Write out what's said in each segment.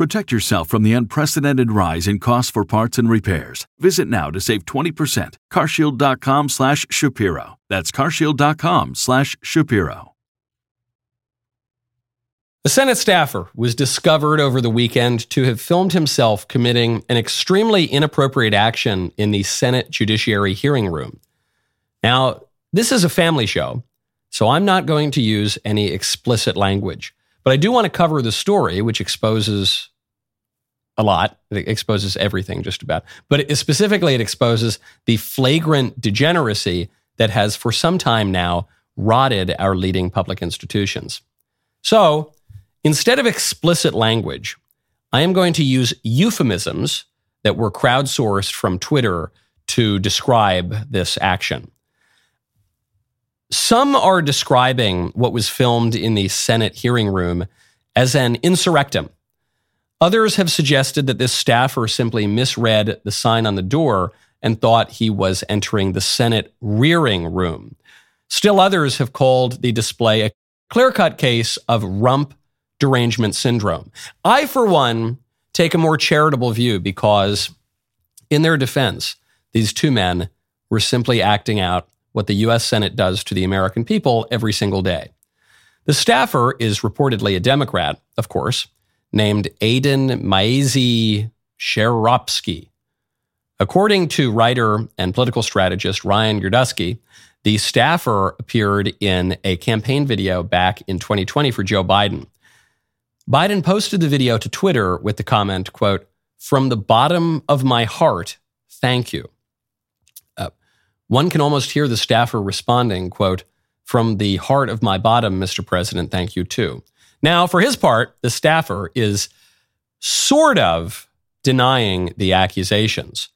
Protect yourself from the unprecedented rise in costs for parts and repairs. Visit now to save 20%. carshield.com slash Shapiro. That's carshield.com slash Shapiro. A Senate staffer was discovered over the weekend to have filmed himself committing an extremely inappropriate action in the Senate Judiciary hearing room. Now, this is a family show, so I'm not going to use any explicit language. But I do want to cover the story, which exposes a lot. It exposes everything just about. But it, specifically, it exposes the flagrant degeneracy that has for some time now rotted our leading public institutions. So instead of explicit language, I am going to use euphemisms that were crowdsourced from Twitter to describe this action. Some are describing what was filmed in the Senate hearing room as an insurrectum. Others have suggested that this staffer simply misread the sign on the door and thought he was entering the Senate rearing room. Still others have called the display a clear cut case of rump derangement syndrome. I, for one, take a more charitable view because, in their defense, these two men were simply acting out what the U.S. Senate does to the American people every single day. The staffer is reportedly a Democrat, of course, named Aydin Maezi Sheropsky. According to writer and political strategist Ryan Girdusky, the staffer appeared in a campaign video back in 2020 for Joe Biden. Biden posted the video to Twitter with the comment, quote, from the bottom of my heart, thank you. One can almost hear the staffer responding, quote, from the heart of my bottom, Mr. President, thank you too. Now, for his part, the staffer is sort of denying the accusations,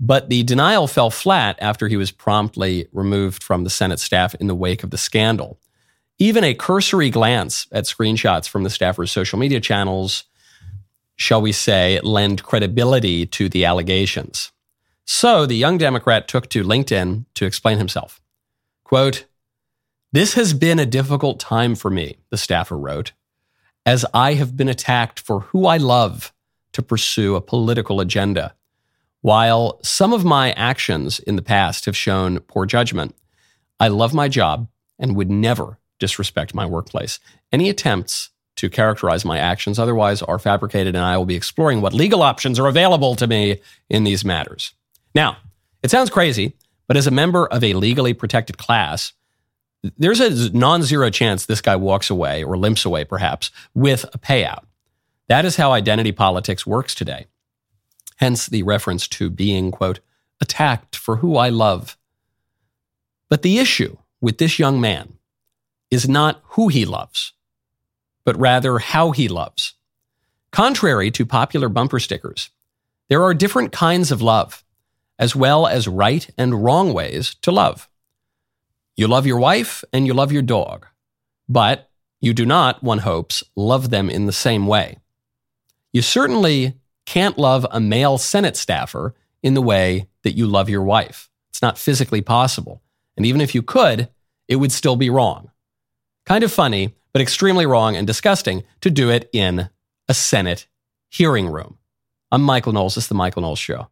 but the denial fell flat after he was promptly removed from the Senate staff in the wake of the scandal. Even a cursory glance at screenshots from the staffer's social media channels, shall we say, lend credibility to the allegations. So the young Democrat took to LinkedIn to explain himself. Quote, This has been a difficult time for me, the staffer wrote, as I have been attacked for who I love to pursue a political agenda. While some of my actions in the past have shown poor judgment, I love my job and would never disrespect my workplace. Any attempts to characterize my actions otherwise are fabricated, and I will be exploring what legal options are available to me in these matters. Now, it sounds crazy, but as a member of a legally protected class, there's a non zero chance this guy walks away or limps away, perhaps, with a payout. That is how identity politics works today. Hence the reference to being, quote, attacked for who I love. But the issue with this young man is not who he loves, but rather how he loves. Contrary to popular bumper stickers, there are different kinds of love as well as right and wrong ways to love. You love your wife and you love your dog, but you do not, one hopes, love them in the same way. You certainly can't love a male Senate staffer in the way that you love your wife. It's not physically possible. And even if you could, it would still be wrong. Kind of funny, but extremely wrong and disgusting to do it in a Senate hearing room. I'm Michael Knowles. This is The Michael Knowles Show.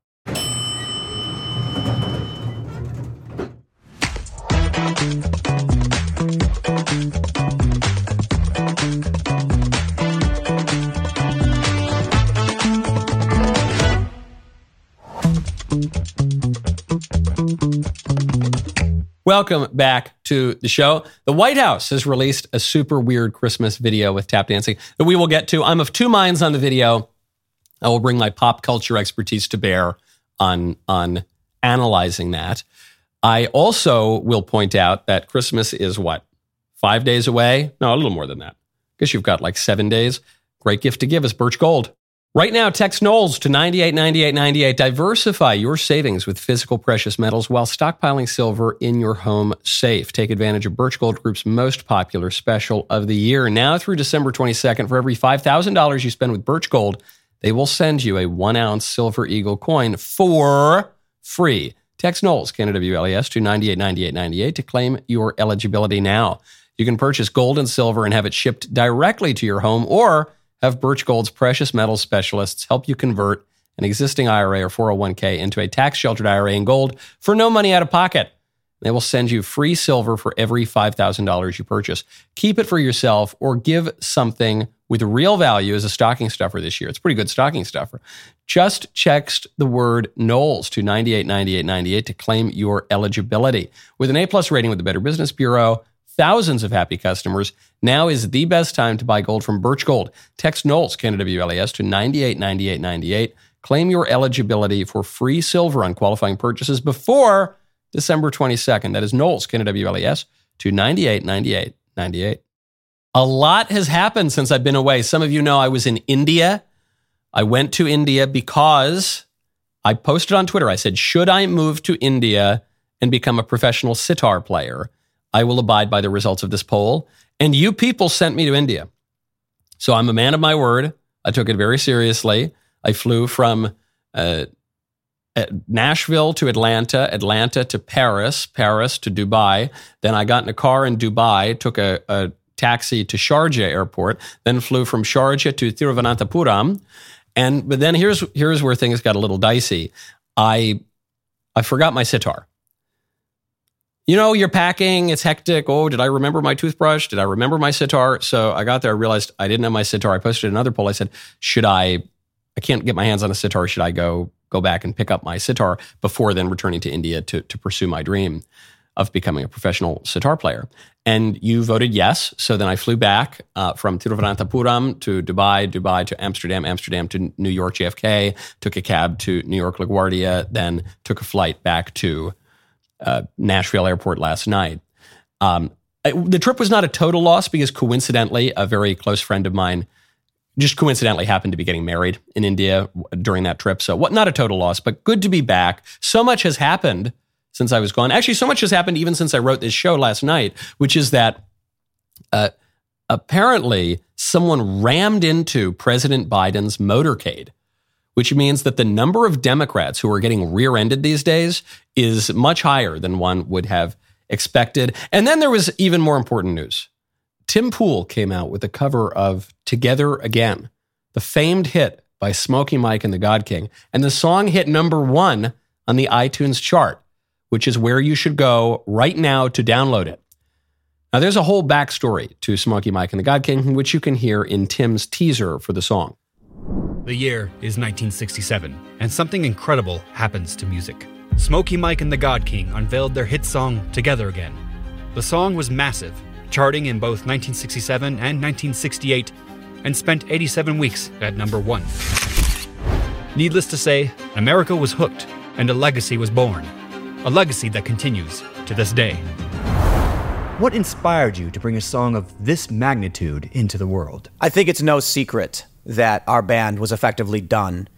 Welcome back to the show. The White House has released a super weird Christmas video with tap dancing that we will get to. I'm of two minds on the video. I will bring my pop culture expertise to bear on, on analyzing that. I also will point out that Christmas is what? Five days away? No, a little more than that. Guess you've got like seven days. Great gift to give is Birch Gold. Right now, text Knowles to 989898. Diversify your savings with physical precious metals while stockpiling silver in your home safe. Take advantage of Birch Gold Group's most popular special of the year. Now through December 22nd, for every $5,000 you spend with Birch Gold, they will send you a one ounce silver eagle coin for free. Text Knowles, Canada WLES, to 989898 to claim your eligibility now. You can purchase gold and silver and have it shipped directly to your home or have Birch Gold's precious metals specialists help you convert an existing IRA or 401k into a tax sheltered IRA in gold for no money out of pocket. They will send you free silver for every $5,000 you purchase. Keep it for yourself or give something with real value as a stocking stuffer this year. It's pretty good stocking stuffer. Just text the word Knowles to 989898 to claim your eligibility. With an A plus rating with the Better Business Bureau, thousands of happy customers, now is the best time to buy gold from Birch Gold. Text Knowles, WLES, to 989898. Claim your eligibility for free silver on qualifying purchases before December 22nd. That is Knowles, WLES, to 989898. A lot has happened since I've been away. Some of you know I was in India. I went to India because I posted on Twitter. I said, Should I move to India and become a professional sitar player? I will abide by the results of this poll. And you people sent me to India. So I'm a man of my word. I took it very seriously. I flew from uh, Nashville to Atlanta, Atlanta to Paris, Paris to Dubai. Then I got in a car in Dubai, took a, a taxi to Sharjah airport, then flew from Sharjah to Thiruvananthapuram. And but then here's here's where things got a little dicey. I I forgot my sitar. You know, you're packing, it's hectic. Oh, did I remember my toothbrush? Did I remember my sitar? So I got there, I realized I didn't have my sitar. I posted another poll. I said, should I I can't get my hands on a sitar. Should I go go back and pick up my sitar before then returning to India to, to pursue my dream? of becoming a professional sitar player. And you voted yes. So then I flew back uh, from Thiruvananthapuram to Dubai, Dubai to Amsterdam, Amsterdam to New York JFK, took a cab to New York LaGuardia, then took a flight back to uh, Nashville Airport last night. Um, the trip was not a total loss because coincidentally, a very close friend of mine just coincidentally happened to be getting married in India during that trip. So, what not a total loss, but good to be back. So much has happened since I was gone. Actually, so much has happened even since I wrote this show last night, which is that uh, apparently someone rammed into President Biden's motorcade, which means that the number of Democrats who are getting rear ended these days is much higher than one would have expected. And then there was even more important news. Tim Pool came out with a cover of Together Again, the famed hit by Smoky Mike and the God King. And the song hit number one on the iTunes chart which is where you should go right now to download it. Now, there's a whole backstory to Smoky Mike and the God King, which you can hear in Tim's teaser for the song. The year is 1967, and something incredible happens to music. Smoky Mike and the God King unveiled their hit song Together Again. The song was massive, charting in both 1967 and 1968, and spent 87 weeks at number one. Needless to say, America was hooked, and a legacy was born a legacy that continues to this day. What inspired you to bring a song of this magnitude into the world? I think it's no secret that our band was effectively done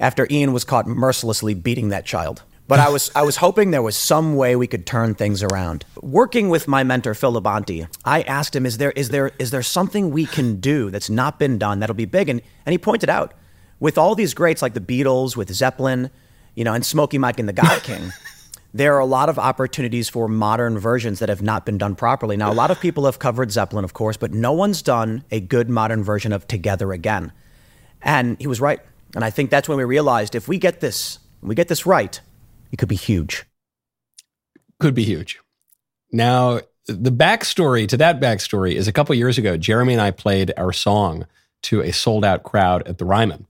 after Ian was caught mercilessly beating that child. But I was I was hoping there was some way we could turn things around. Working with my mentor Phil Labonte, I asked him, "Is there is there is there something we can do that's not been done that'll be big?" And and he pointed out, with all these greats like the Beatles, with Zeppelin, you know, and Smoky Mike and the God King there are a lot of opportunities for modern versions that have not been done properly. Now, a lot of people have covered Zeppelin, of course, but no one's done a good modern version of Together Again. And he was right. And I think that's when we realized if we get this, we get this right, it could be huge. Could be huge. Now, the backstory to that backstory is a couple years ago, Jeremy and I played our song to a sold out crowd at the Ryman.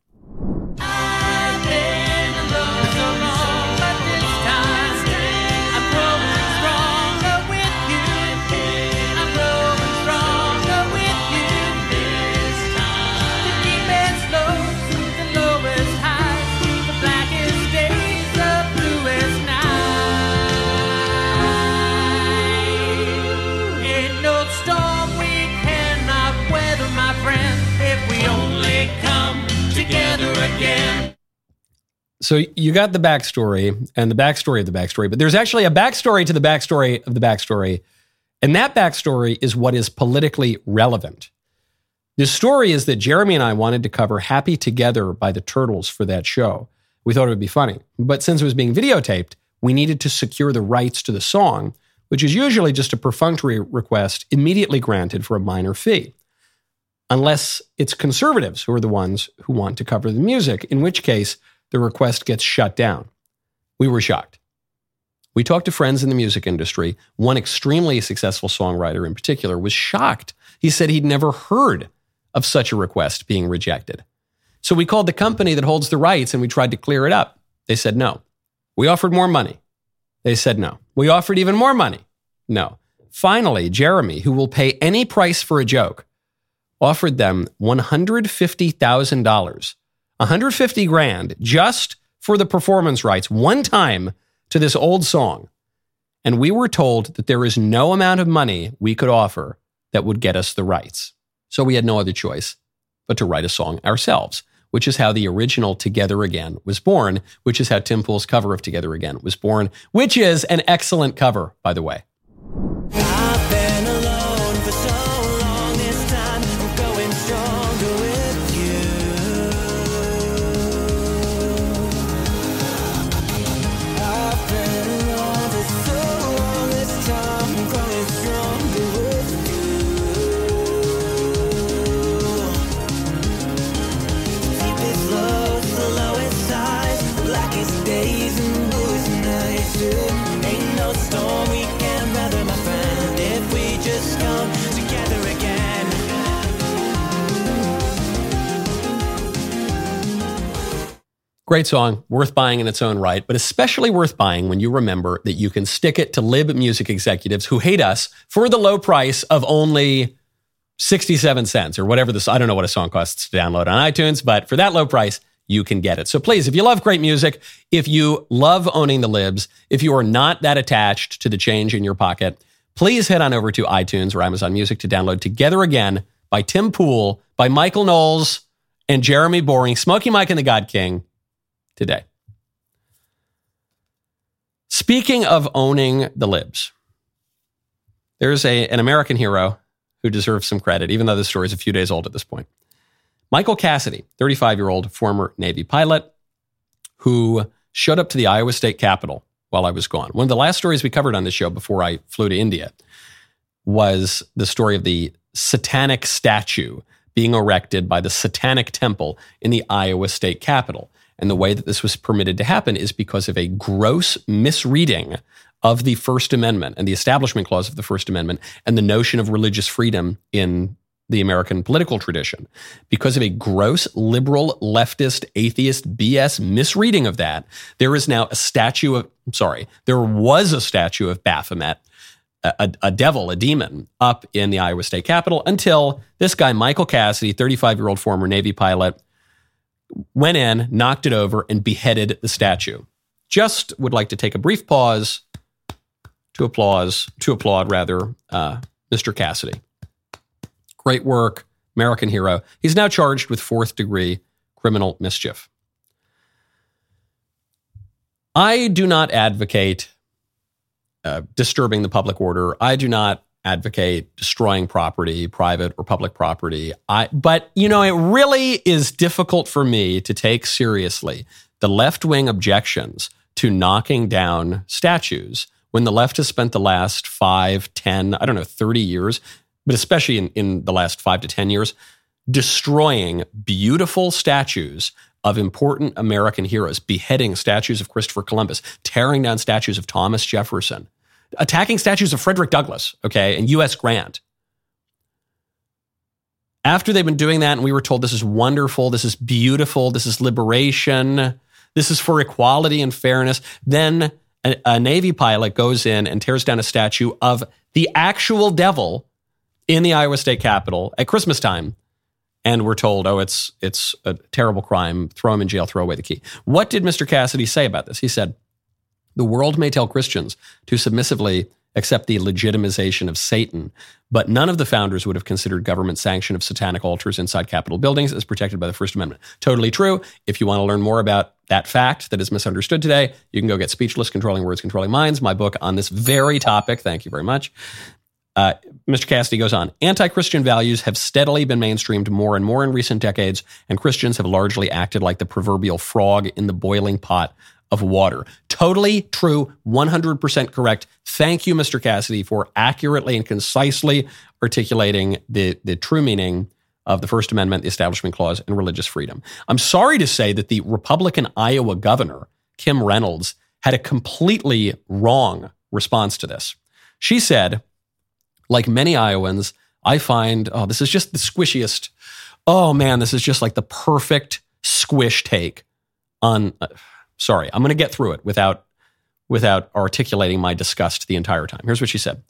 So you got the backstory and the backstory of the backstory, but there's actually a backstory to the backstory of the backstory. And that backstory is what is politically relevant. The story is that Jeremy and I wanted to cover Happy Together by the Turtles for that show. We thought it would be funny. But since it was being videotaped, we needed to secure the rights to the song, which is usually just a perfunctory request immediately granted for a minor fee. Unless it's conservatives who are the ones who want to cover the music, in which case the request gets shut down. We were shocked. We talked to friends in the music industry. One extremely successful songwriter in particular was shocked. He said he'd never heard of such a request being rejected. So we called the company that holds the rights and we tried to clear it up. They said no. We offered more money. They said no. We offered even more money. No. Finally, Jeremy, who will pay any price for a joke, offered them $150,000, 150 grand just for the performance rights one time to this old song. And we were told that there is no amount of money we could offer that would get us the rights. So we had no other choice but to write a song ourselves, which is how the original Together Again was born, which is how Tim Pool's cover of Together Again was born, which is an excellent cover, by the way. Great song, worth buying in its own right, but especially worth buying when you remember that you can stick it to lib music executives who hate us for the low price of only 67 cents or whatever this, I don't know what a song costs to download on iTunes, but for that low price, you can get it. So please, if you love great music, if you love owning the libs, if you are not that attached to the change in your pocket, please head on over to iTunes or Amazon Music to download Together Again by Tim Pool, by Michael Knowles and Jeremy Boring, Smoky Mike and the God King today. Speaking of owning the libs, there's a, an American hero who deserves some credit, even though the story is a few days old at this point. Michael Cassidy, 35 year old former Navy pilot, who showed up to the Iowa State Capitol while I was gone. One of the last stories we covered on this show before I flew to India was the story of the satanic statue being erected by the Satanic Temple in the Iowa State Capitol. And the way that this was permitted to happen is because of a gross misreading of the First Amendment and the Establishment Clause of the First Amendment and the notion of religious freedom in the American political tradition. Because of a gross liberal, leftist, atheist BS misreading of that, there is now a statue of, sorry, there was a statue of Baphomet, a, a, devil, a demon, up in the Iowa State Capitol until this guy, Michael Cassidy, 35 year old former Navy pilot, went in, knocked it over, and beheaded the statue. Just would like to take a brief pause to applause, to applaud rather, uh, Mr. Cassidy. Great work, American hero. He's now charged with fourth degree criminal mischief. I do not advocate uh, disturbing the public order. I do not advocate destroying property, private or public property. I, but you know, it really is difficult for me to take seriously the left wing objections to knocking down statues when the left has spent the last five, ten, I don't know, 30 years, but especially in, in the last five to 10 years, destroying beautiful statues of important American heroes, beheading statues of Christopher Columbus, tearing down statues of Thomas Jefferson attacking statues of Frederick Douglass, okay, and U.S. Grant. After they've been doing that, and we were told this is wonderful, this is beautiful, this is liberation, this is for equality and fairness, then a, a Navy pilot goes in and tears down a statue of the actual devil in the Iowa State Capitol at Christmas time. And we're told, oh, it's it's a terrible crime. Throw him in jail. Throw away the key. What did Mr. Cassidy say about this? He said, the world may tell Christians to submissively accept the legitimization of Satan. But none of the founders would have considered government sanction of satanic altars inside Capitol buildings as protected by the First Amendment. Totally true. If you want to learn more about that fact that is misunderstood today, you can go get Speechless Controlling Words, Controlling Minds, my book on this very topic. Thank you very much. Uh, Mr. Cassidy goes on Anti Christian values have steadily been mainstreamed more and more in recent decades, and Christians have largely acted like the proverbial frog in the boiling pot of water. Totally true, 100% correct. Thank you, Mr. Cassidy, for accurately and concisely articulating the, the true meaning of the First Amendment, the Establishment Clause, and religious freedom. I'm sorry to say that the Republican Iowa governor, Kim Reynolds, had a completely wrong response to this. She said, like many Iowans, I find, oh, this is just the squishiest. Oh man, this is just like the perfect squish take on. Uh, sorry, I'm going to get through it without without articulating my disgust the entire time. Here's what she said.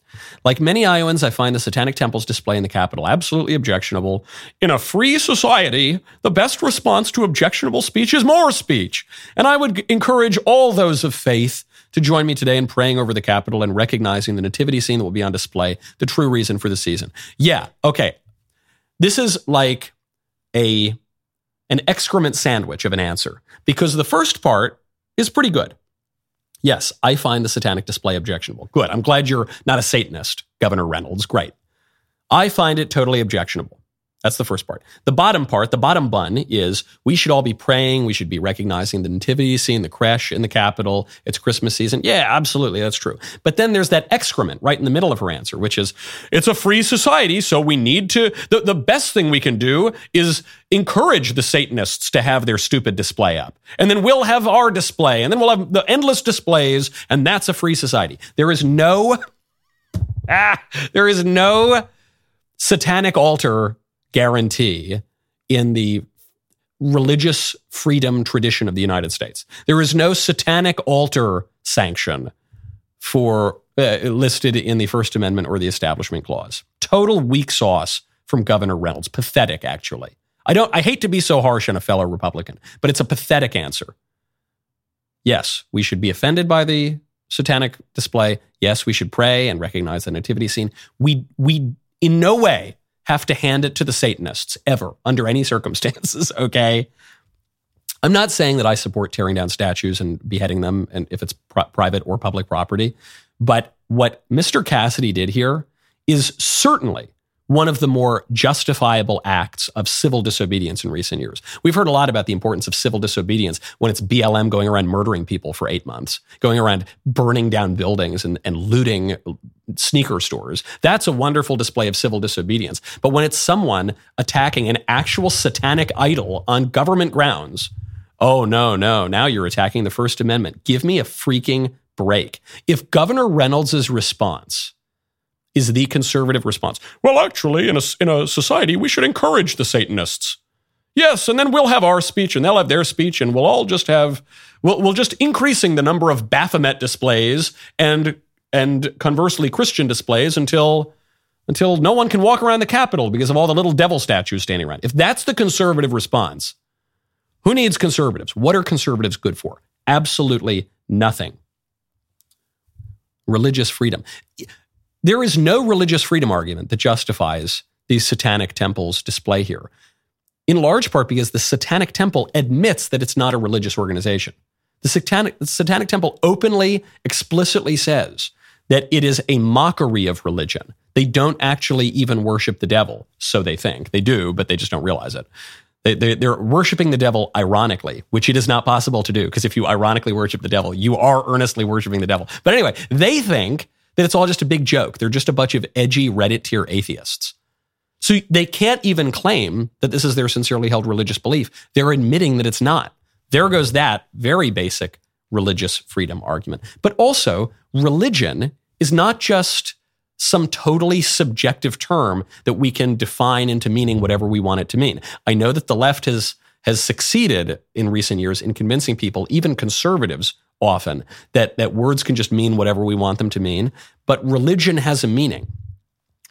Like many Iowans, I find the Satanic Temple's display in the Capitol absolutely objectionable. In a free society, the best response to objectionable speech is more speech. And I would encourage all those of faith to join me today in praying over the Capitol and recognizing the nativity scene that will be on display, the true reason for the season. Yeah, okay. This is like a an excrement sandwich of an answer because the first part is pretty good. Yes, I find the satanic display objectionable. Good. I'm glad you're not a Satanist, Governor Reynolds. Great. I find it totally objectionable. That's the first part. The bottom part, the bottom bun is we should all be praying. We should be recognizing the nativity scene, the creche in the Capitol. It's Christmas season. Yeah, absolutely. That's true. But then there's that excrement right in the middle of her answer, which is it's a free society. So we need to, the, the best thing we can do is encourage the Satanists to have their stupid display up. And then we'll have our display and then we'll have the endless displays. And that's a free society. There is no, ah, there is no satanic altar guarantee in the religious freedom tradition of the United States. There is no satanic altar sanction for uh, listed in the First Amendment or the Establishment Clause. Total weak sauce from Governor Reynolds. Pathetic, actually. I don't. I hate to be so harsh on a fellow Republican, but it's a pathetic answer. Yes, we should be offended by the satanic display. Yes, we should pray and recognize the nativity scene. We we in no way have to hand it to the Satanists ever, under any circumstances, okay? I'm not saying that I support tearing down statues and beheading them, and if it's private or public property, but what Mr. Cassidy did here is certainly one of the more justifiable acts of civil disobedience in recent years. We've heard a lot about the importance of civil disobedience when it's BLM going around murdering people for eight months, going around burning down buildings and, and looting sneaker stores. That's a wonderful display of civil disobedience. But when it's someone attacking an actual satanic idol on government grounds, oh, no, no, now you're attacking the First Amendment. Give me a freaking break. If Governor Reynolds' response, is the conservative response. Well, actually, in a, in a society, we should encourage the Satanists. Yes, and then we'll have our speech and they'll have their speech, and we'll all just have, we'll, we'll just increasing the number of Baphomet displays and, and conversely Christian displays until, until no one can walk around the Capitol because of all the little devil statues standing around. If that's the conservative response, who needs conservatives? What are conservatives good for? Absolutely nothing. Religious freedom. There is no religious freedom argument that justifies these satanic temples display here, in large part because the satanic temple admits that it's not a religious organization. The satanic, the satanic temple openly, explicitly says that it is a mockery of religion. They don't actually even worship the devil, so they think. They do, but they just don't realize it. They, are worshiping the devil ironically, which it is not possible to do, because if you ironically worship the devil, you are earnestly worshiping the devil. But anyway, they think that it's all just a big joke. They're just a bunch of edgy Reddit tier atheists. So they can't even claim that this is their sincerely held religious belief. They're admitting that it's not. There goes that very basic religious freedom argument. But also, religion is not just some totally subjective term that we can define into meaning whatever we want it to mean. I know that the left has has succeeded in recent years in convincing people, even conservatives, often that, that words can just mean whatever we want them to mean, but religion has a meaning.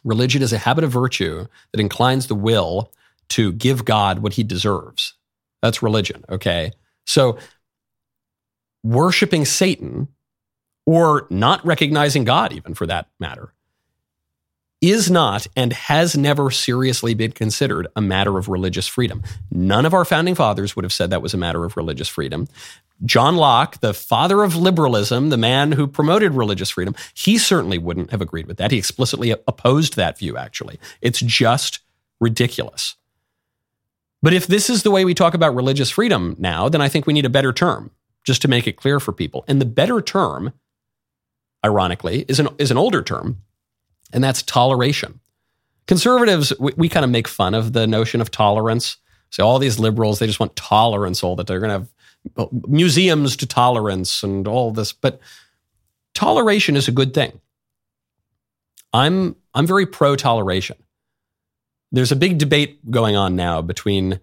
Religion is a habit of virtue that inclines the will to give God what he deserves. That's religion, okay? So, worshiping Satan or not recognizing God, even for that matter, is not and has never seriously been considered a matter of religious freedom. None of our founding fathers would have said that was a matter of religious freedom. John Locke, the father of liberalism, the man who promoted religious freedom, he certainly wouldn't have agreed with that. He explicitly opposed that view, actually. It's just ridiculous. But if this is the way we talk about religious freedom now, then I think we need a better term just to make it clear for people. And the better term, ironically, is an, is an older term, and that's toleration. Conservatives, we, we kind of make fun of the notion of tolerance. So all these liberals, they just want tolerance all that they're going to have museums to tolerance and all this. But toleration is a good thing. I'm I'm very pro toleration. There's a big debate going on now between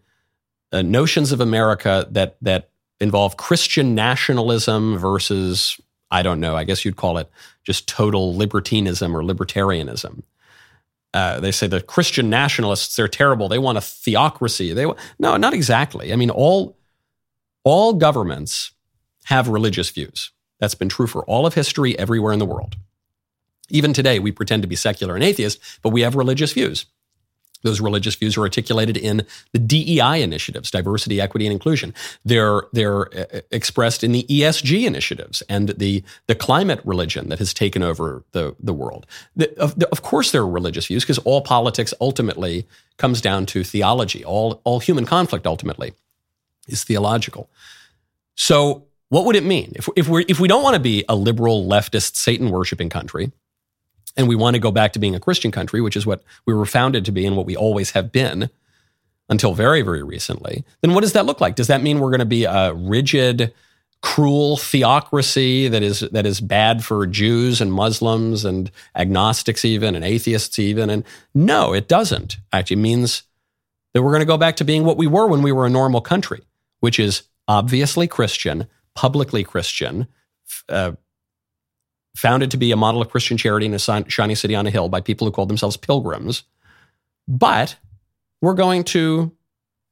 uh, notions of America that that involve Christian nationalism versus I don't know. I guess you'd call it just total libertinism or libertarianism. Uh, they say the Christian nationalists they're terrible. They want a theocracy. They no, not exactly. I mean, all all governments have religious views. That's been true for all of history everywhere in the world. Even today, we pretend to be secular and atheist, but we have religious views. Those religious views are articulated in the DEI initiatives, diversity, equity, and inclusion. They're, they're uh, expressed in the ESG initiatives and the, the climate religion that has taken over the, the world. The, of, of course, there are religious views because all politics ultimately comes down to theology. All, all human conflict ultimately is theological. So, what would it mean if, if, we if we don't want to be a liberal, leftist, Satan worshiping country, and we want to go back to being a Christian country, which is what we were founded to be and what we always have been until very, very recently, then what does that look like? Does that mean we're going to be a rigid, cruel theocracy that is that is bad for Jews and Muslims and agnostics even and atheists even? And no, it doesn't. Actually, it means that we're going to go back to being what we were when we were a normal country, which is obviously Christian, publicly Christian, uh, founded to be a model of Christian charity in a shiny city on a hill by people who called themselves pilgrims. But we're going to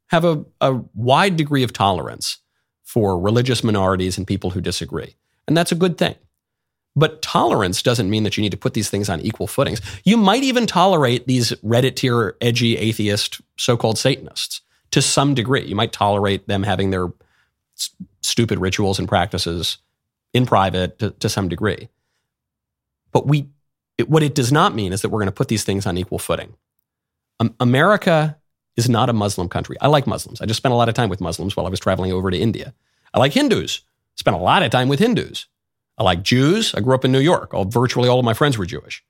have a, a wide degree of tolerance for religious minorities and people who disagree. And that's a good thing. But tolerance doesn't mean that you need to put these things on equal footings. You might even tolerate these Reddit tier, edgy, atheist, so called Satanists to some degree. You might tolerate them having their s- stupid rituals and practices in private to, to some degree. But we, it, what it does not mean is that we're going to put these things on equal footing. Um, America is not a Muslim country. I like Muslims. I just spent a lot of time with Muslims while I was traveling over to India. I like Hindus. Spent a lot of time with Hindus. I like Jews. I grew up in New York. All, virtually all of my friends were Jewish.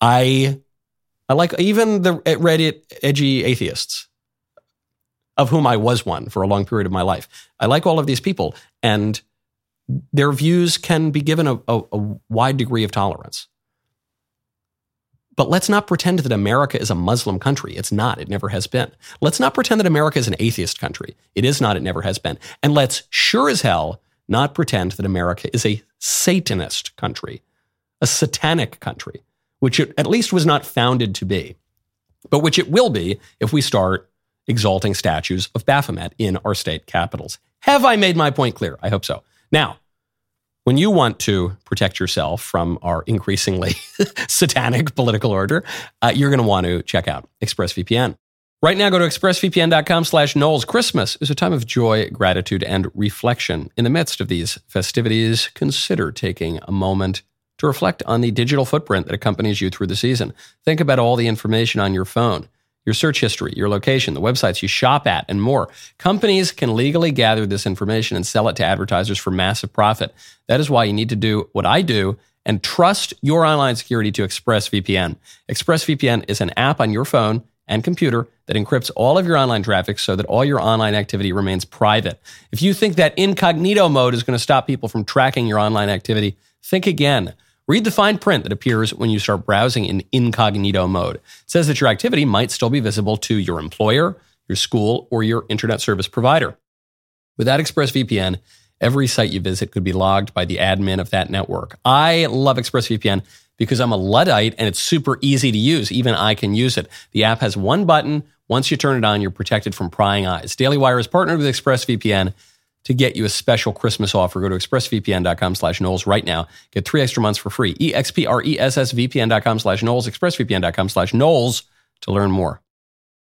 I, I like even the Reddit edgy atheists, of whom I was one for a long period of my life. I like all of these people, and their views can be given a, a, a wide degree of tolerance. But let's not pretend that America is a Muslim country. It's not. It never has been. Let's not pretend that America is an atheist country. It is not. It never has been. And let's sure as hell not pretend that America is a Satanist country, a satanic country, which it at least was not founded to be, but which it will be if we start exalting statues of Baphomet in our state capitals. Have I made my point clear? I hope so. Now, when you want to protect yourself from our increasingly satanic political order, uh, you're going to want to check out ExpressVPN. Right now, go to expressvpn.com slash Knowles. Christmas is a time of joy, gratitude, and reflection. In the midst of these festivities, consider taking a moment to reflect on the digital footprint that accompanies you through the season. Think about all the information on your phone your search history, your location, the websites you shop at, and more. Companies can legally gather this information and sell it to advertisers for massive profit. That is why you need to do what I do and trust your online security to ExpressVPN. ExpressVPN is an app on your phone and computer that encrypts all of your online traffic so that all your online activity remains private. If you think that incognito mode is going to stop people from tracking your online activity, think again. Read the fine print that appears when you start browsing in incognito mode. It says that your activity might still be visible to your employer, your school, or your internet service provider. Without ExpressVPN, every site you visit could be logged by the admin of that network. I love ExpressVPN because I'm a Luddite and it's super easy to use. Even I can use it. The app has one button. Once you turn it on, you're protected from prying eyes. Daily Wire is partnered with ExpressVPN to get you a special Christmas offer. Go to expressvpn.com slash Knowles right now. Get three extra months for free. E-X-P-R-E-S-S-V-P-N.com slash Knowles, expressvpn.com slash Knowles to learn more.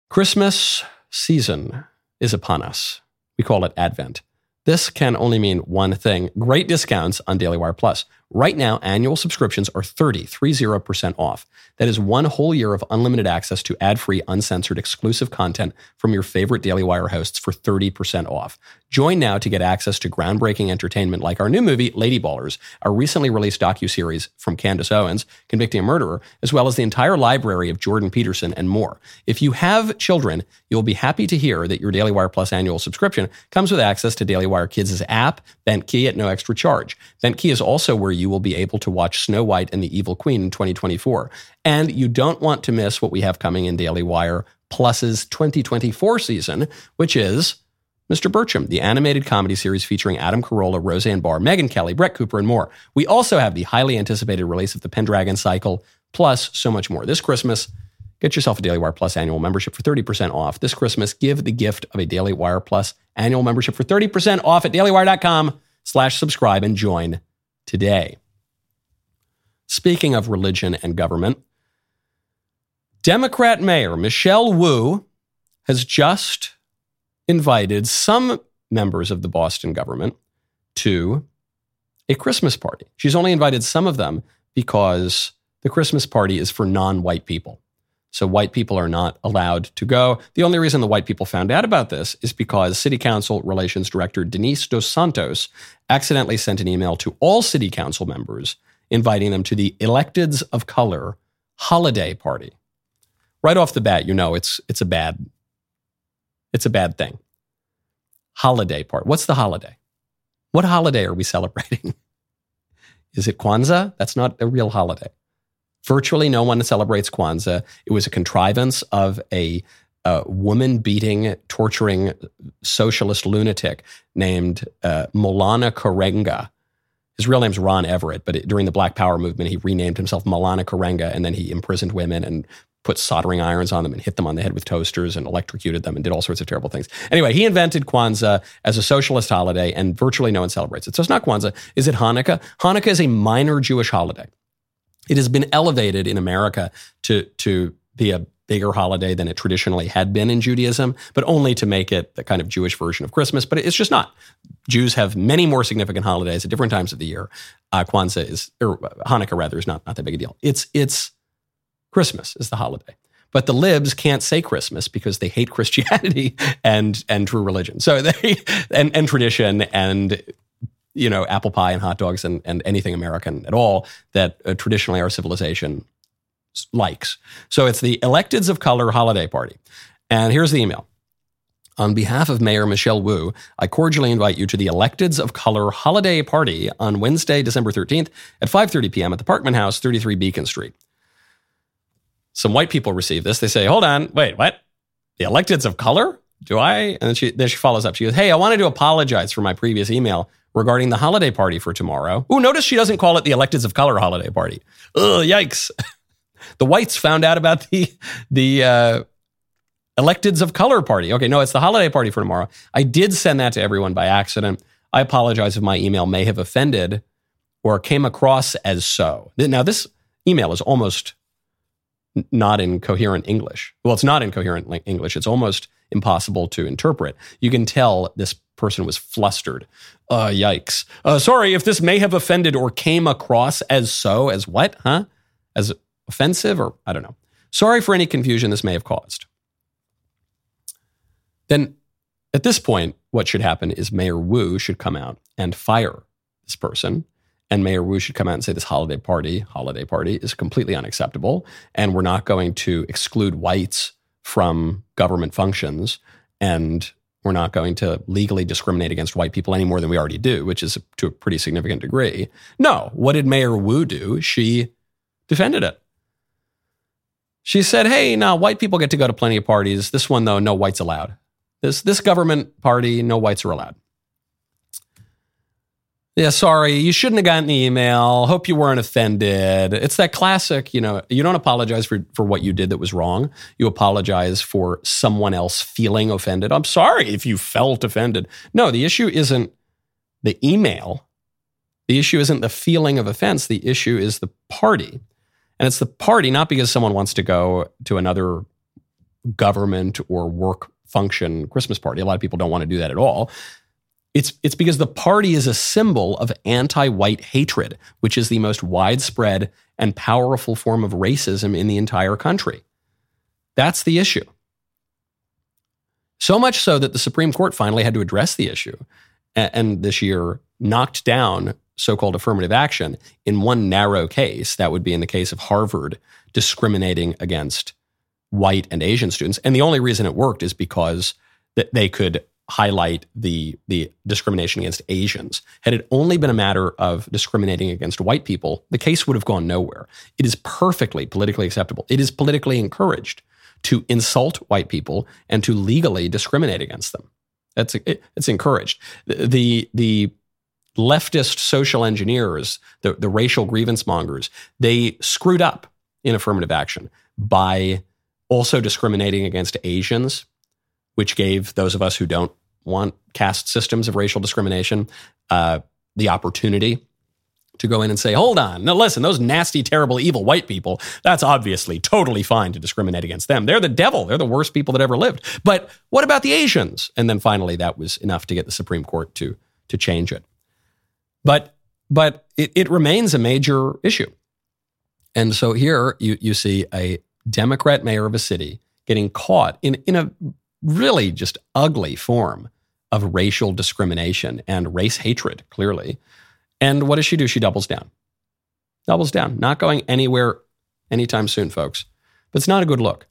Christmas season is upon us. We call it Advent. This can only mean one thing great discounts on Daily Wire Plus. Right now, annual subscriptions are 30, 30% off. That is one whole year of unlimited access to ad free, uncensored, exclusive content from your favorite Daily Wire hosts for 30% off. Join now to get access to groundbreaking entertainment like our new movie, Lady Ballers, our recently released docu-series from Candace Owens, Convicting a Murderer, as well as the entire library of Jordan Peterson and more. If you have children, you'll be happy to hear that your Daily Wire Plus annual subscription comes with access to Daily Wire Kids' app, Bent Key at no extra charge. Bent Key is also where you will be able to watch Snow White and the Evil Queen in 2024. And you don't want to miss what we have coming in Daily Wire Plus's 2024 season, which is Mr. Birchum, the animated comedy series featuring Adam Carolla, Roseanne Barr, Megyn Kelly, Brett Cooper, and more. We also have the highly anticipated release of the Pendragon Cycle, plus so much more. This Christmas, get yourself a Daily Wire Plus annual membership for 30% off. This Christmas, give the gift of a Daily Wire Plus annual membership for 30% off at dailywire.com slash subscribe and join today. Speaking of religion and government, Democrat Mayor Michelle Wu has just invited some members of the Boston government to a Christmas party. She's only invited some of them because the Christmas party is for non white people. So white people are not allowed to go. The only reason the white people found out about this is because City Council Relations Director Denise Dos Santos accidentally sent an email to all City Council members inviting them to the Electeds of Color holiday party. Right off the bat, you know it's it's a bad it's a bad thing. Holiday part. What's the holiday? What holiday are we celebrating? Is it Kwanzaa? That's not a real holiday. Virtually no one celebrates Kwanzaa. It was a contrivance of a, a woman beating, torturing socialist lunatic named uh, Maulana Karenga. His real name's Ron Everett, but it, during the Black Power movement, he renamed himself Maulana Karenga, and then he imprisoned women and put soldering irons on them and hit them on the head with toasters and electrocuted them and did all sorts of terrible things. Anyway, he invented Kwanzaa as a socialist holiday and virtually no one celebrates it. So it's not Kwanzaa. Is it Hanukkah? Hanukkah is a minor Jewish holiday. It has been elevated in America to, to be a bigger holiday than it traditionally had been in Judaism, but only to make it the kind of Jewish version of Christmas. But it's just not. Jews have many more significant holidays at different times of the year. Uh, Kwanzaa is, or Hanukkah rather, is not, not that big a deal. It's, it's, Christmas is the holiday. But the libs can't say Christmas because they hate Christianity and and true religion. So they and, and tradition and you know apple pie and hot dogs and, and anything American at all that uh, traditionally our civilization likes. So it's the Electeds of Color holiday party. And here's the email. On behalf of Mayor Michelle Wu, I cordially invite you to the Electeds of Color holiday party on Wednesday, December 13th at 5:30 p.m. at the Parkman House, 33 Beacon Street some white people receive this. They say, hold on, wait, what? The electeds of color? Do I? And then she, then she follows up. She goes, hey, I wanted to apologize for my previous email regarding the holiday party for tomorrow. Ooh, notice she doesn't call it the electeds of color holiday party. Ugh, yikes. the whites found out about the, the, uh, electeds of color party. Okay, no, it's the holiday party for tomorrow. I did send that to everyone by accident. I apologize if my email may have offended or came across as so. Now, this email is almost not in coherent English. Well, it's not in coherent English. It's almost impossible to interpret. You can tell this person was flustered. Uh, yikes. Uh, sorry if this may have offended or came across as so, as what, huh? As offensive or I don't know. Sorry for any confusion this may have caused. Then at this point, what should happen is Mayor Wu should come out and fire this person and Mayor Wu should come out and say this holiday party, holiday party, is completely unacceptable, and we're not going to exclude whites from government functions, and we're not going to legally discriminate against white people any more than we already do, which is to a pretty significant degree. No, what did Mayor Wu do? She defended it. She said, "Hey, now white people get to go to plenty of parties. This one, though, no whites allowed. This this government party, no whites are allowed." Yeah, sorry, you shouldn't have gotten the email. Hope you weren't offended. It's that classic, you know, you don't apologize for, for what you did that was wrong. You apologize for someone else feeling offended. I'm sorry if you felt offended. No, the issue isn't the email. The issue isn't the feeling of offense. The issue is the party. And it's the party, not because someone wants to go to another government or work function Christmas party. A lot of people don't want to do that at all. It's, it's because the party is a symbol of anti white hatred, which is the most widespread and powerful form of racism in the entire country. That's the issue. So much so that the Supreme Court finally had to address the issue and this year knocked down so called affirmative action in one narrow case. That would be in the case of Harvard discriminating against white and Asian students. And the only reason it worked is because that they could highlight the the discrimination against Asians. Had it only been a matter of discriminating against white people, the case would have gone nowhere. It is perfectly politically acceptable. It is politically encouraged to insult white people and to legally discriminate against them. That's it, it's encouraged. The the leftist social engineers, the, the racial grievance mongers, they screwed up in affirmative action by also discriminating against Asians which gave those of us who don't want caste systems of racial discrimination uh, the opportunity to go in and say, hold on, now listen, those nasty, terrible, evil white people, that's obviously totally fine to discriminate against them. They're the devil. They're the worst people that ever lived. But what about the Asians? And then finally, that was enough to get the Supreme Court to, to change it. But, but it, it remains a major issue. And so here you, you see a Democrat mayor of a city getting caught in, in a really just ugly form of racial discrimination and race hatred, clearly. And what does she do? She doubles down. Doubles down. Not going anywhere anytime soon, folks. But it's not a good look.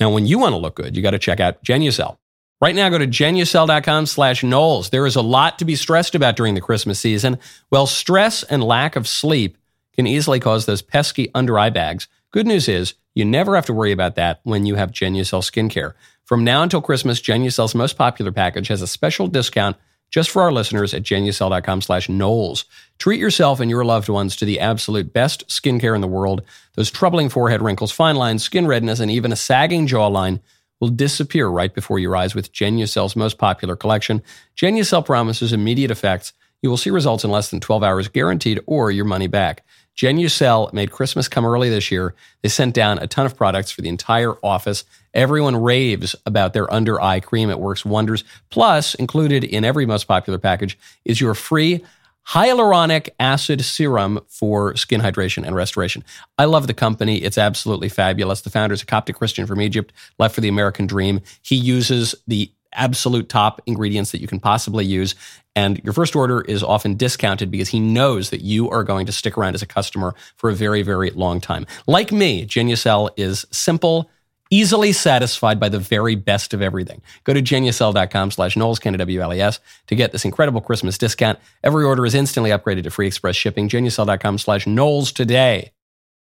Now, when you want to look good, you got to check out Genucel. Right now, go to genucel.com slash Knowles. There is a lot to be stressed about during the Christmas season. Well, stress and lack of sleep can easily cause those pesky under eye bags. Good news is you never have to worry about that when you have Genucel skincare. From now until Christmas, Genucel's most popular package has a special discount just for our listeners at genucel.com slash Knowles. Treat yourself and your loved ones to the absolute best skincare in the world. Those troubling forehead wrinkles, fine lines, skin redness, and even a sagging jawline will disappear right before your eyes with Genucel's most popular collection. Genucel promises immediate effects. You will see results in less than 12 hours guaranteed or your money back. Genucel made Christmas come early this year. They sent down a ton of products for the entire office. Everyone raves about their under eye cream. It works wonders. Plus, included in every most popular package is your free hyaluronic acid serum for skin hydration and restoration. I love the company. It's absolutely fabulous. The founder is a Coptic Christian from Egypt, left for the American dream. He uses the absolute top ingredients that you can possibly use. And your first order is often discounted because he knows that you are going to stick around as a customer for a very, very long time. Like me, Genucel is simple, easily satisfied by the very best of everything. Go to genucel.com slash Knowles, K-N-W-L-E-S, to get this incredible Christmas discount. Every order is instantly upgraded to free express shipping. Genucel.com slash Knowles today.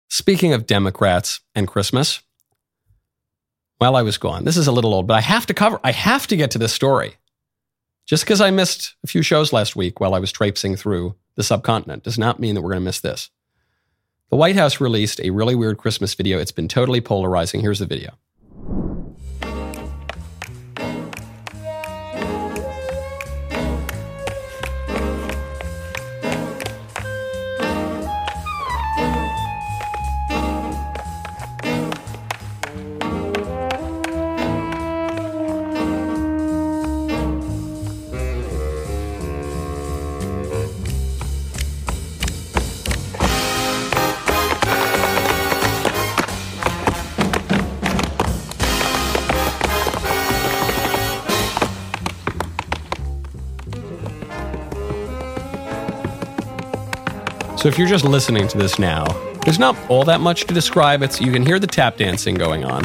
Speaking of Democrats and Christmas, while I was gone, this is a little old, but I have to cover, I have to get to this story. Just because I missed a few shows last week while I was traipsing through the subcontinent does not mean that we're going to miss this. The White House released a really weird Christmas video. It's been totally polarizing. Here's the video. So if you're just listening to this now, there's not all that much to describe. It's you can hear the tap dancing going on.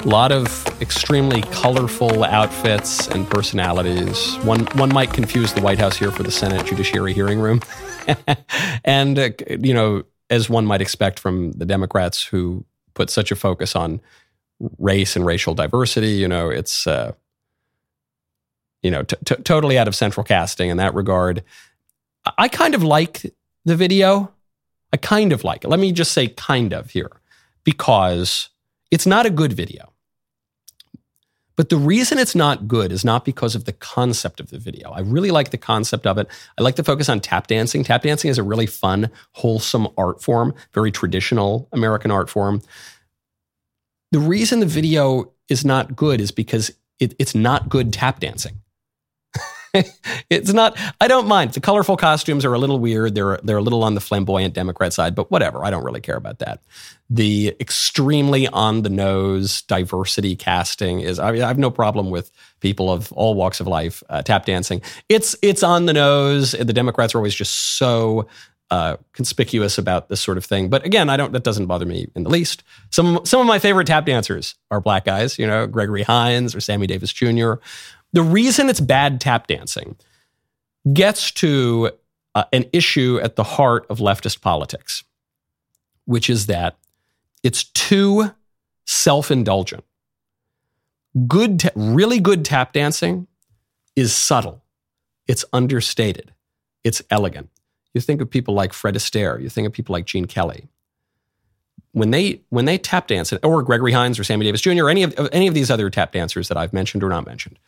A lot of extremely colorful outfits and personalities. One one might confuse the White House here for the Senate Judiciary hearing room, and uh, you know, as one might expect from the Democrats who put such a focus on race and racial diversity, you know, it's uh, you know, t- t- totally out of central casting in that regard. I kind of like the video. I kind of like it. Let me just say kind of here because it's not a good video. But the reason it's not good is not because of the concept of the video. I really like the concept of it. I like to focus on tap dancing. Tap dancing is a really fun, wholesome art form, very traditional American art form. The reason the video is not good is because it, it's not good tap dancing. it's not. I don't mind. The colorful costumes are a little weird. They're they're a little on the flamboyant Democrat side, but whatever. I don't really care about that. The extremely on the nose diversity casting is. I, mean, I have no problem with people of all walks of life uh, tap dancing. It's it's on the nose. The Democrats are always just so uh, conspicuous about this sort of thing. But again, I don't. That doesn't bother me in the least. Some some of my favorite tap dancers are black guys. You know, Gregory Hines or Sammy Davis Jr. The reason it's bad tap dancing gets to uh, an issue at the heart of leftist politics, which is that it's too self indulgent. Good, ta- really good tap dancing is subtle, it's understated, it's elegant. You think of people like Fred Astaire, you think of people like Gene Kelly. When they when they tap dance, or Gregory Hines or Sammy Davis Jr., or any of any of these other tap dancers that I've mentioned or not mentioned,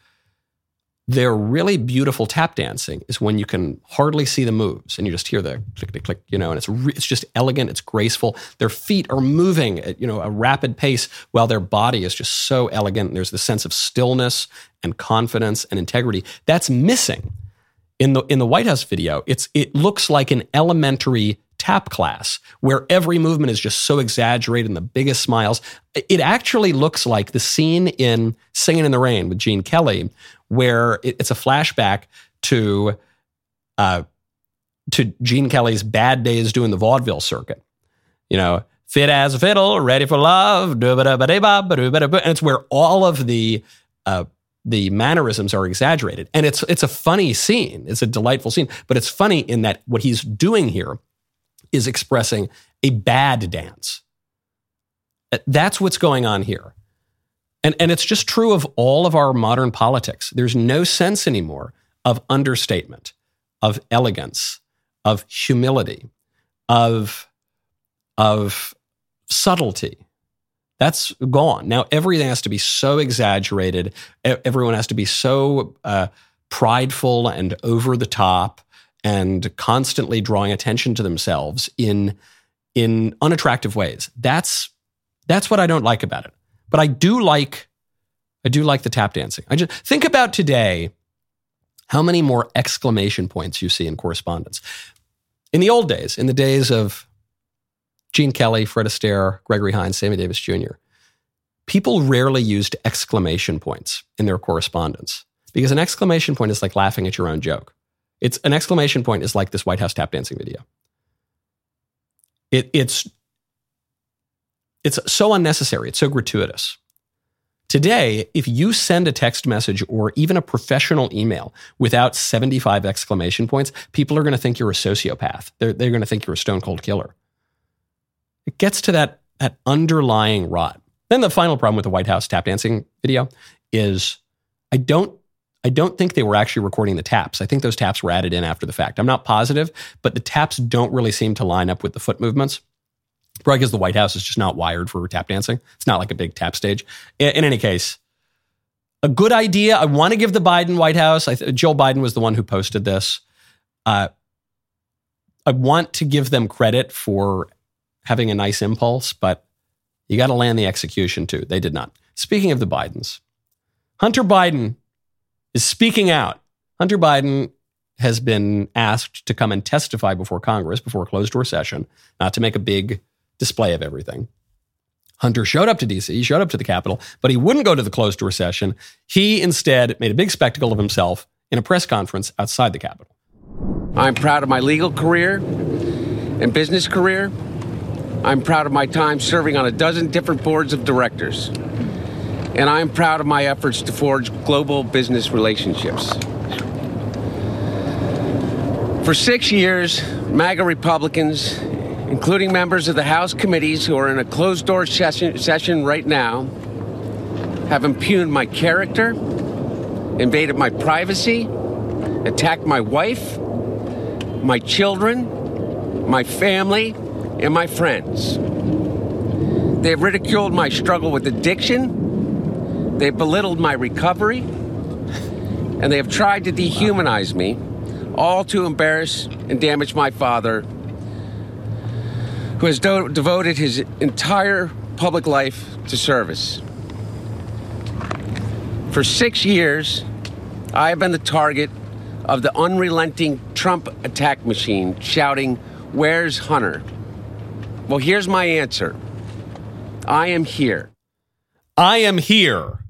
their really beautiful tap dancing is when you can hardly see the moves and you just hear the click, click, click, you know, and it's, re- it's just elegant, it's graceful. Their feet are moving at, you know, a rapid pace while their body is just so elegant. There's the sense of stillness and confidence and integrity that's missing in the, in the White House video. It's, it looks like an elementary tap class where every movement is just so exaggerated and the biggest smiles. It actually looks like the scene in Singing in the Rain with Gene Kelly where it's a flashback to uh, to Gene Kelly's bad days doing the vaudeville circuit. You know, fit as a fiddle, ready for love, and it's where all of the uh, the mannerisms are exaggerated, and it's it's a funny scene. It's a delightful scene, but it's funny in that what he's doing here is expressing a bad dance. That's what's going on here. And, and it's just true of all of our modern politics. There's no sense anymore of understatement, of elegance, of humility, of, of subtlety. That's gone. Now everything has to be so exaggerated. Everyone has to be so uh, prideful and over the top and constantly drawing attention to themselves in, in unattractive ways. That's, that's what I don't like about it. But I do like I do like the tap dancing. I just think about today how many more exclamation points you see in correspondence. In the old days, in the days of Gene Kelly, Fred Astaire, Gregory Hines, Sammy Davis Jr., people rarely used exclamation points in their correspondence because an exclamation point is like laughing at your own joke. It's an exclamation point is like this White House tap dancing video. It, it's it's so unnecessary. It's so gratuitous. Today, if you send a text message or even a professional email without 75 exclamation points, people are going to think you're a sociopath. They're, they're going to think you're a stone cold killer. It gets to that, that underlying rot. Then the final problem with the White House tap dancing video is I don't I don't think they were actually recording the taps. I think those taps were added in after the fact. I'm not positive, but the taps don't really seem to line up with the foot movements. Because the White House is just not wired for tap dancing. It's not like a big tap stage. In, in any case, a good idea. I want to give the Biden White House. I Th- Joe Biden was the one who posted this. Uh, I want to give them credit for having a nice impulse, but you got to land the execution too. They did not. Speaking of the Bidens, Hunter Biden is speaking out. Hunter Biden has been asked to come and testify before Congress before a closed door session, not to make a big display of everything. Hunter showed up to DC, he showed up to the Capitol, but he wouldn't go to the closed door session. He instead made a big spectacle of himself in a press conference outside the Capitol. I'm proud of my legal career and business career. I'm proud of my time serving on a dozen different boards of directors. And I'm proud of my efforts to forge global business relationships. For six years, MAGA Republicans including members of the House committees who are in a closed door session, session right now, have impugned my character invaded my privacy, attacked my wife, my children, my family, and my friends. They have ridiculed my struggle with addiction. They have belittled my recovery. And they have tried to dehumanize me, all to embarrass and damage my father, who has do- devoted his entire public life to service. For six years, I have been the target of the unrelenting Trump attack machine shouting, Where's Hunter? Well, here's my answer I am here. I am here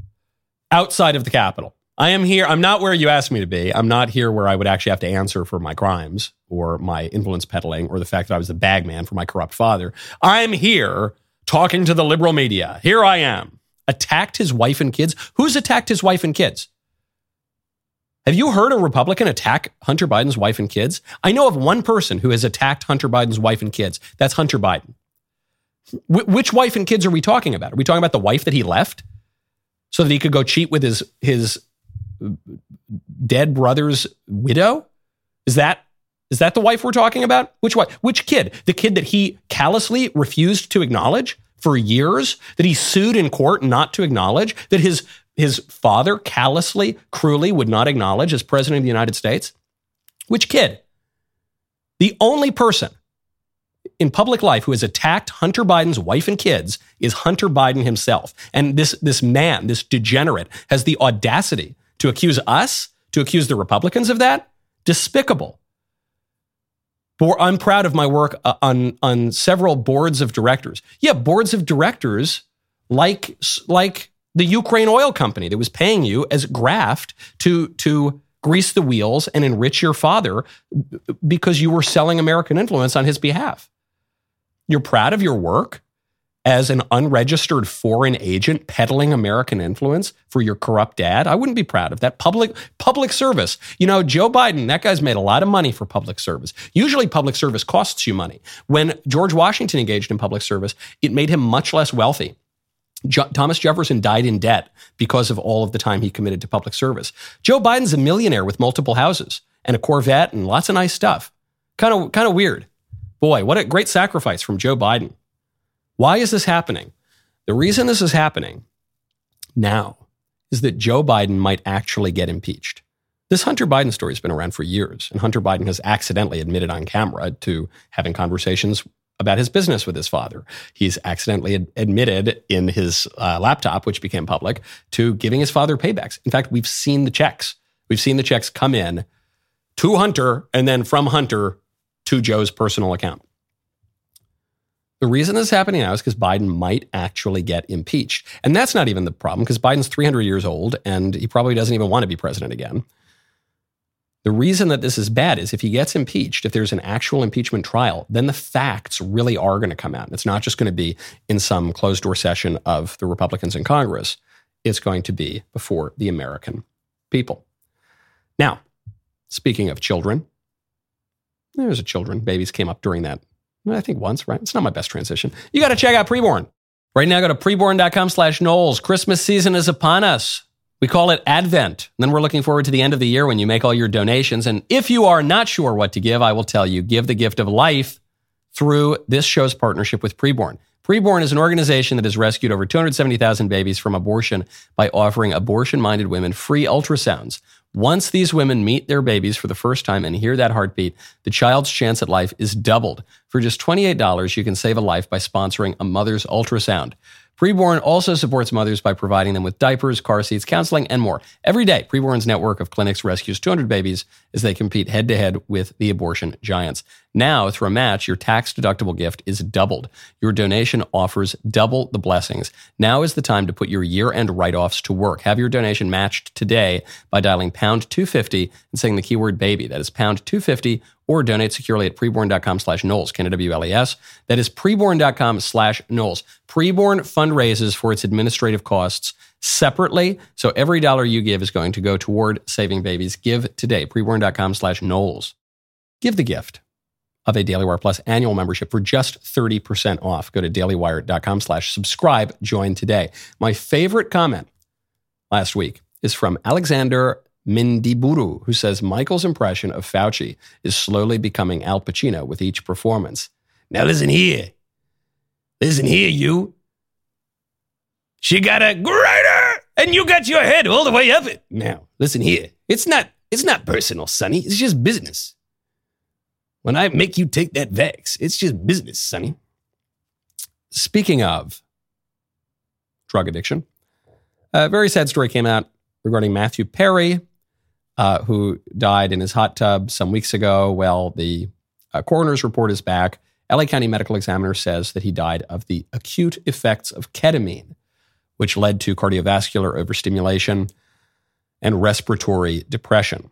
outside of the Capitol. I am here. I'm not where you asked me to be. I'm not here where I would actually have to answer for my crimes or my influence peddling or the fact that I was the bagman for my corrupt father. I'm here talking to the liberal media. Here I am. Attacked his wife and kids. Who's attacked his wife and kids? Have you heard a Republican attack Hunter Biden's wife and kids? I know of one person who has attacked Hunter Biden's wife and kids. That's Hunter Biden. Wh- which wife and kids are we talking about? Are we talking about the wife that he left so that he could go cheat with his his dead brother's widow? Is that is that the wife we're talking about? Which wife? Which kid? The kid that he callously refused to acknowledge for years, that he sued in court not to acknowledge, that his his father callously, cruelly would not acknowledge as president of the United States? Which kid? The only person in public life who has attacked Hunter Biden's wife and kids is Hunter Biden himself. And this, this man, this degenerate, has the audacity to accuse us, to accuse the Republicans of that. Despicable. But I'm proud of my work uh, on, on several boards of directors. Yeah, boards of directors like, like the Ukraine oil company that was paying you as graft to, to grease the wheels and enrich your father because you were selling American influence on his behalf. You're proud of your work as an unregistered foreign agent peddling American influence for your corrupt dad. I wouldn't be proud of that. Public public service. You know, Joe Biden, that guy's made a lot of money for public service. Usually public service costs you money. When George Washington engaged in public service, it made him much less wealthy. Thomas Jefferson died in debt because of all of the time he committed to public service. Joe Biden's a millionaire with multiple houses and a Corvette and lots of nice stuff. Kind of kind of weird. Boy, what a great sacrifice from Joe Biden. Why is this happening? The reason this is happening now is that Joe Biden might actually get impeached. This Hunter Biden story has been around for years, and Hunter Biden has accidentally admitted on camera to having conversations about his business with his father. He's accidentally ad- admitted in his uh, laptop, which became public, to giving his father paybacks. In fact, we've seen the checks. We've seen the checks come in to Hunter and then from Hunter to Joe's personal account. The reason this is happening now is because Biden might actually get impeached. And that's not even the problem because Biden's 300 years old and he probably doesn't even want to be president again. The reason that this is bad is if he gets impeached, if there's an actual impeachment trial, then the facts really are going to come out. It's not just going to be in some closed door session of the Republicans in Congress. It's going to be before the American people. Now, speaking of children, there's a children. Babies came up during that. I think once, right? It's not my best transition. You got to check out Preborn. Right now, go to preborn.com slash Knowles. Christmas season is upon us. We call it Advent. And then we're looking forward to the end of the year when you make all your donations. And if you are not sure what to give, I will tell you give the gift of life through this show's partnership with Preborn. Preborn is an organization that has rescued over 270,000 babies from abortion by offering abortion minded women free ultrasounds. Once these women meet their babies for the first time and hear that heartbeat, the child's chance at life is doubled. For just $28, you can save a life by sponsoring a mother's ultrasound. Preborn also supports mothers by providing them with diapers, car seats, counseling, and more. Every day, Preborn's network of clinics rescues 200 babies as they compete head to head with the abortion giants. Now, through a match, your tax deductible gift is doubled. Your donation offers double the blessings. Now is the time to put your year end write offs to work. Have your donation matched today by dialing pound 250 and saying the keyword baby. That is pound 250 or donate securely at preborn.com slash Knowles, K-N-W-L-E-S. That is preborn.com slash Knowles. Preborn fundraises for its administrative costs separately. So every dollar you give is going to go toward saving babies. Give today, preborn.com slash Knowles. Give the gift of a Daily Wire Plus annual membership for just 30% off. Go to dailywire.com slash subscribe. Join today. My favorite comment last week is from Alexander Mindiburu, who says Michael's impression of Fauci is slowly becoming Al Pacino with each performance. Now listen here. Listen here, you. She got a grater, and you got your head all the way up it. Now, listen here. It's not it's not personal, Sonny. It's just business. When I make you take that Vax, it's just business, Sonny. Speaking of drug addiction, a very sad story came out regarding Matthew Perry, uh, who died in his hot tub some weeks ago. Well, the uh, coroner's report is back. LA County Medical Examiner says that he died of the acute effects of ketamine, which led to cardiovascular overstimulation and respiratory depression.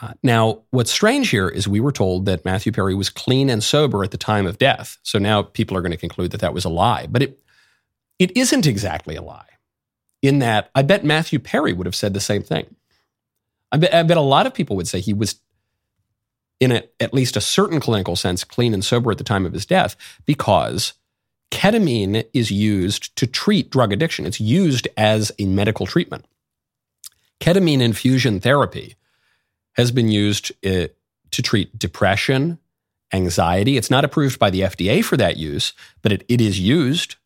Uh, now, what's strange here is we were told that Matthew Perry was clean and sober at the time of death. So now people are going to conclude that that was a lie. But it, it isn't exactly a lie, in that I bet Matthew Perry would have said the same thing. I bet, I bet a lot of people would say he was, in a, at least a certain clinical sense, clean and sober at the time of his death because ketamine is used to treat drug addiction. It's used as a medical treatment. Ketamine infusion therapy has been used uh, to treat depression, anxiety. It's not approved by the FDA for that use, but it, it is used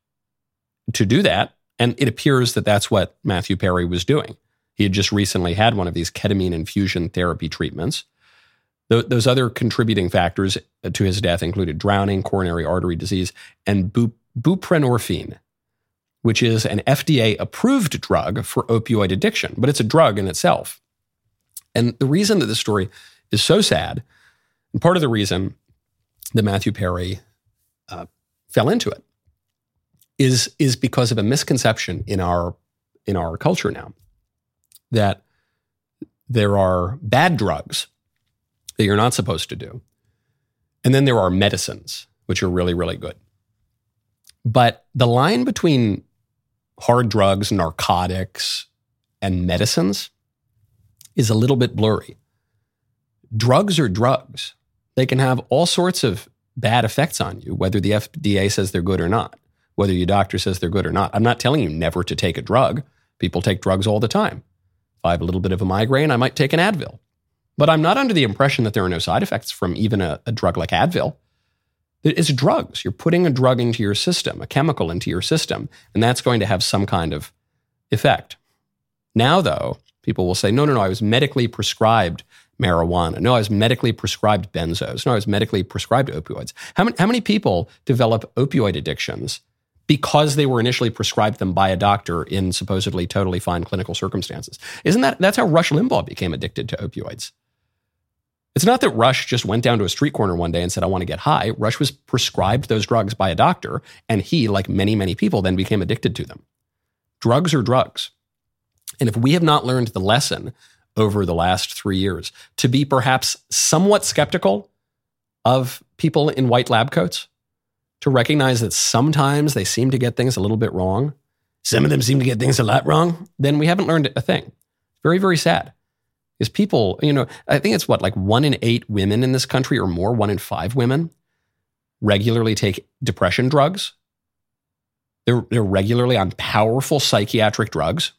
to do that. And it appears that that's what Matthew Perry was doing. He had just recently had one of these ketamine infusion therapy treatments. those other contributing factors to his death included drowning, coronary artery disease, and bu- buprenorphine, which is an FDA approved drug for opioid addiction, but it's a drug in itself. And the reason that this story is so sad, and part of the reason that Matthew Perry uh, fell into it, is, is because of a misconception in our, in our culture now that there are bad drugs that you're not supposed to do. And then there are medicines, which are really, really good. But the line between hard drugs, narcotics, and medicines is a little bit blurry. Drugs are drugs. They can have all sorts of bad effects on you, whether the FDA says they're good or not, whether your doctor says they're good or not. I'm not telling you never to take a drug. People take drugs all the time. If I have a little bit of a migraine, I might take an Advil. But I'm not under the impression that there are no side effects from even a, a drug like Advil. It's drugs. You're putting a drug into your system, a chemical into your system, and that's going to have some kind of effect. Now, though, people will say, no, no, no, I was medically prescribed marijuana. No, I was medically prescribed benzos. No, I was medically prescribed opioids. How many, how many people develop opioid addictions because they were initially prescribed them by a doctor in supposedly totally fine clinical circumstances. Isn't that that's how Rush Limbaugh became addicted to opioids? It's not that Rush just went down to a street corner one day and said, I want to get high. Rush was prescribed those drugs by a doctor, and he, like many, many people, then became addicted to them. Drugs are drugs. And if we have not learned the lesson over the last three years to be perhaps somewhat skeptical of people in white lab coats, to recognize that sometimes they seem to get things a little bit wrong. Some of them seem to get things a lot wrong. Then we haven't learned a thing. Very, very sad. Is people, you know, I think it's what, like one in eight women in this country or more, one in five women regularly take depression drugs. They're, they're regularly on powerful psychiatric drugs.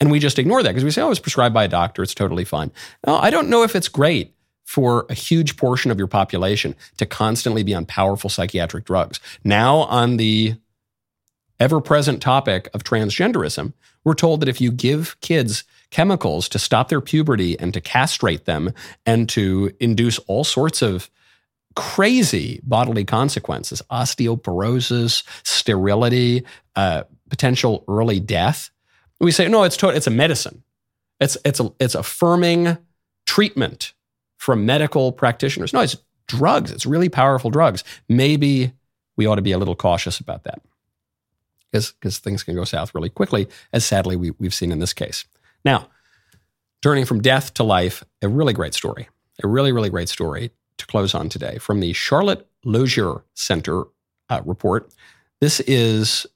And we just ignore that because we say, oh, it's prescribed by a doctor. It's totally fine. No, I don't know if it's great for a huge portion of your population to constantly be on powerful psychiatric drugs. Now, on the ever present topic of transgenderism, we're told that if you give kids chemicals to stop their puberty and to castrate them and to induce all sorts of crazy bodily consequences osteoporosis, sterility, uh, potential early death. We say, no, it's, to- it's a medicine. It's, it's, a, it's affirming treatment from medical practitioners. No, it's drugs. It's really powerful drugs. Maybe we ought to be a little cautious about that because things can go south really quickly, as sadly we, we've seen in this case. Now, turning from death to life, a really great story, a really, really great story to close on today from the Charlotte Lozier Center uh, report. This is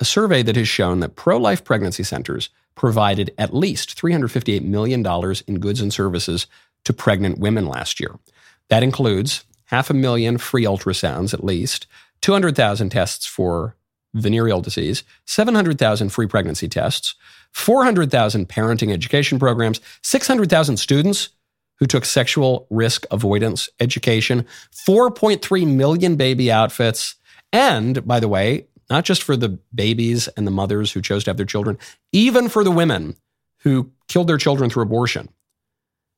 a survey that has shown that pro life pregnancy centers provided at least $358 million in goods and services to pregnant women last year. That includes half a million free ultrasounds at least, 200,000 tests for venereal disease, 700,000 free pregnancy tests, 400,000 parenting education programs, 600,000 students who took sexual risk avoidance education, 4.3 million baby outfits, and by the way, not just for the babies and the mothers who chose to have their children, even for the women who killed their children through abortion.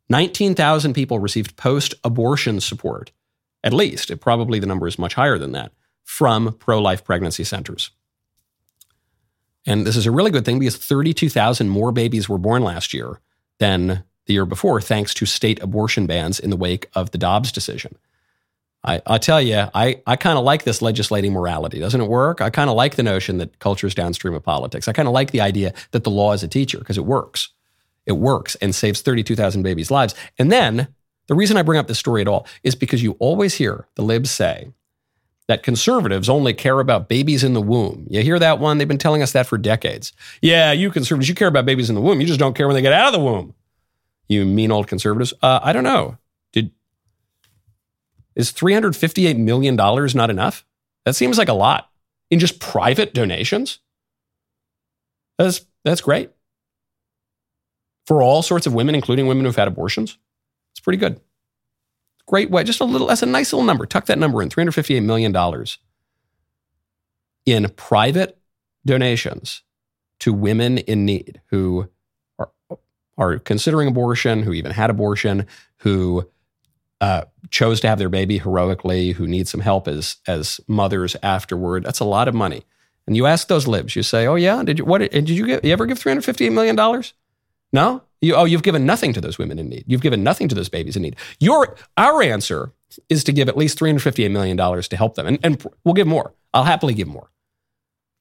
19,000 people received post abortion support, at least. It, Probably the number is much higher than that, from pro life pregnancy centers. And this is a really good thing because 32,000 more babies were born last year than the year before, thanks to state abortion bans in the wake of the Dobbs decision. I, I tell you, I, I kind of like this legislating morality. Doesn't it work? I kind of like the notion that culture is downstream of politics. I kind of like the idea that the law is a teacher because it works. It works and saves 32,000 babies' lives. And then the reason I bring up this story at all is because you always hear the libs say that conservatives only care about babies in the womb. You hear that one? They've been telling us that for decades. Yeah, you conservatives, you care about babies in the womb. You just don't care when they get out of the womb. You mean old conservatives? Uh, I don't know. Is 358 million dollars not enough? That seems like a lot in just private donations. That's that's great for all sorts of women, including women who've had abortions. It's pretty good. Great way, just a little. That's a nice little number. Tuck that number in. 358 million dollars in private donations to women in need who are, are considering abortion, who even had abortion, who uh, chose to have their baby heroically, who need some help as as mothers afterward. That's a lot of money. And you ask those libs, you say, "Oh yeah, did you what? Did you, get, you ever give three hundred fifty eight million dollars? No. You, oh, you've given nothing to those women in need. You've given nothing to those babies in need. Your our answer is to give at least three hundred fifty eight million dollars to help them, and, and we'll give more. I'll happily give more.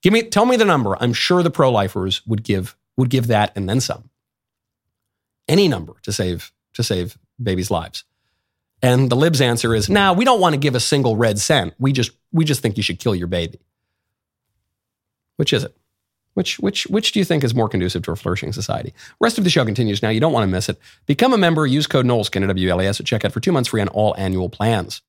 Give me, tell me the number. I'm sure the pro lifers would give would give that and then some any number to save to save babies' lives. And the libs answer is, "Now, nah, we don't want to give a single red cent. We just we just think you should kill your baby." Which is it? Which which which do you think is more conducive to a flourishing society? Rest of the show continues now. You don't want to miss it. Become a member. Use code Knowleskin at WLAS at checkout for two months free on all annual plans.